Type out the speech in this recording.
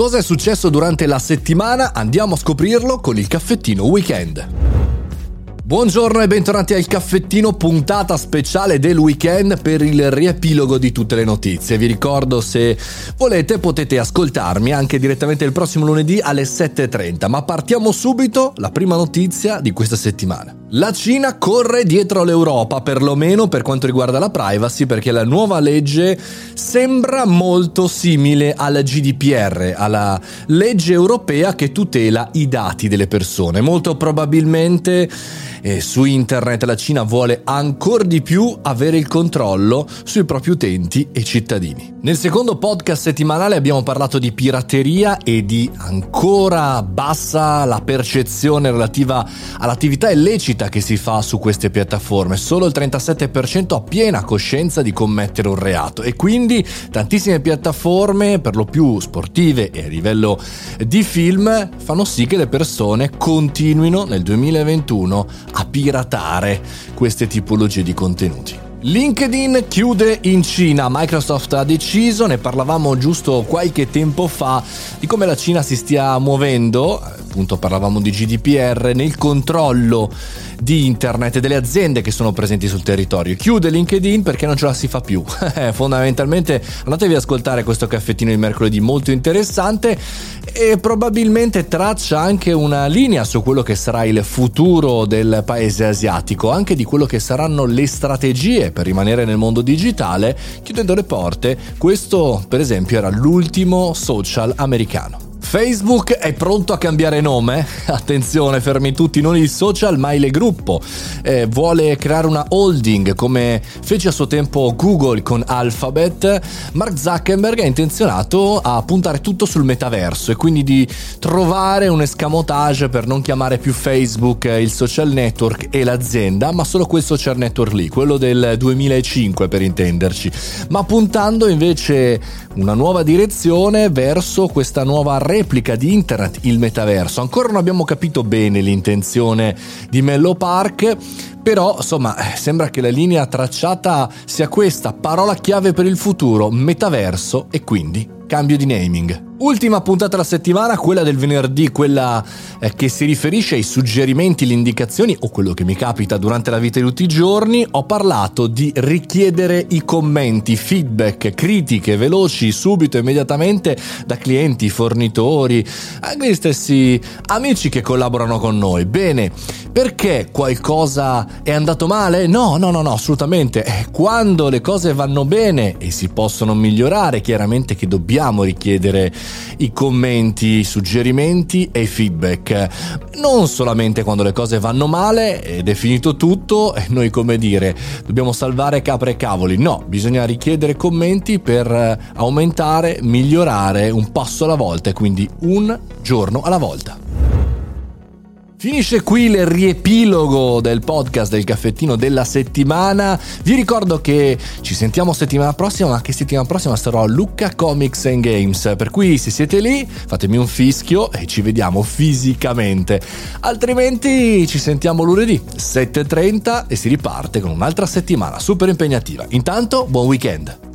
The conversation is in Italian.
Cosa è successo durante la settimana? Andiamo a scoprirlo con il caffettino weekend. Buongiorno e bentornati al caffettino puntata speciale del weekend per il riepilogo di tutte le notizie. Vi ricordo se volete potete ascoltarmi anche direttamente il prossimo lunedì alle 7.30, ma partiamo subito la prima notizia di questa settimana. La Cina corre dietro l'Europa, perlomeno per quanto riguarda la privacy, perché la nuova legge sembra molto simile alla GDPR, alla legge europea che tutela i dati delle persone. Molto probabilmente e su internet la Cina vuole ancora di più avere il controllo sui propri utenti e cittadini. Nel secondo podcast settimanale abbiamo parlato di pirateria e di ancora bassa la percezione relativa all'attività illecita che si fa su queste piattaforme. Solo il 37% ha piena coscienza di commettere un reato e quindi tantissime piattaforme, per lo più sportive e a livello di film, fanno sì che le persone continuino nel 2021 a piratare queste tipologie di contenuti. LinkedIn chiude in Cina, Microsoft ha deciso, ne parlavamo giusto qualche tempo fa, di come la Cina si stia muovendo, appunto parlavamo di GDPR, nel controllo di internet delle aziende che sono presenti sul territorio. Chiude LinkedIn perché non ce la si fa più. Fondamentalmente andatevi ad ascoltare questo caffettino di mercoledì molto interessante e probabilmente traccia anche una linea su quello che sarà il futuro del paese asiatico, anche di quello che saranno le strategie per rimanere nel mondo digitale, chiudendo le porte. Questo, per esempio, era l'ultimo social americano. Facebook è pronto a cambiare nome? Attenzione, fermi tutti, non il social ma il gruppo. Eh, vuole creare una holding come fece a suo tempo Google con Alphabet. Mark Zuckerberg è intenzionato a puntare tutto sul metaverso e quindi di trovare un escamotage per non chiamare più Facebook il social network e l'azienda, ma solo quel social network lì, quello del 2005 per intenderci, ma puntando invece una nuova direzione verso questa nuova rete replica di internet, il metaverso. Ancora non abbiamo capito bene l'intenzione di Mello Park, però insomma eh, sembra che la linea tracciata sia questa, parola chiave per il futuro, metaverso e quindi cambio di naming. Ultima puntata della settimana, quella del venerdì, quella eh, che si riferisce ai suggerimenti, le indicazioni o quello che mi capita durante la vita di tutti i giorni. Ho parlato di richiedere i commenti, feedback, critiche veloci, subito, immediatamente da clienti, fornitori, anche gli stessi amici che collaborano con noi. Bene, perché qualcosa è andato male? No, no, no, no, assolutamente. Eh, quando le cose vanno bene e si possono migliorare, chiaramente che dobbiamo richiedere i commenti, i suggerimenti e i feedback. Non solamente quando le cose vanno male ed è finito tutto e noi come dire dobbiamo salvare capre e cavoli. No, bisogna richiedere commenti per aumentare, migliorare un passo alla volta e quindi un giorno alla volta. Finisce qui il riepilogo del podcast del caffettino della settimana. Vi ricordo che ci sentiamo settimana prossima, ma che settimana prossima sarò a Lucca Comics and Games. Per cui se siete lì, fatemi un fischio e ci vediamo fisicamente. Altrimenti ci sentiamo lunedì 7.30 e si riparte con un'altra settimana super impegnativa. Intanto, buon weekend!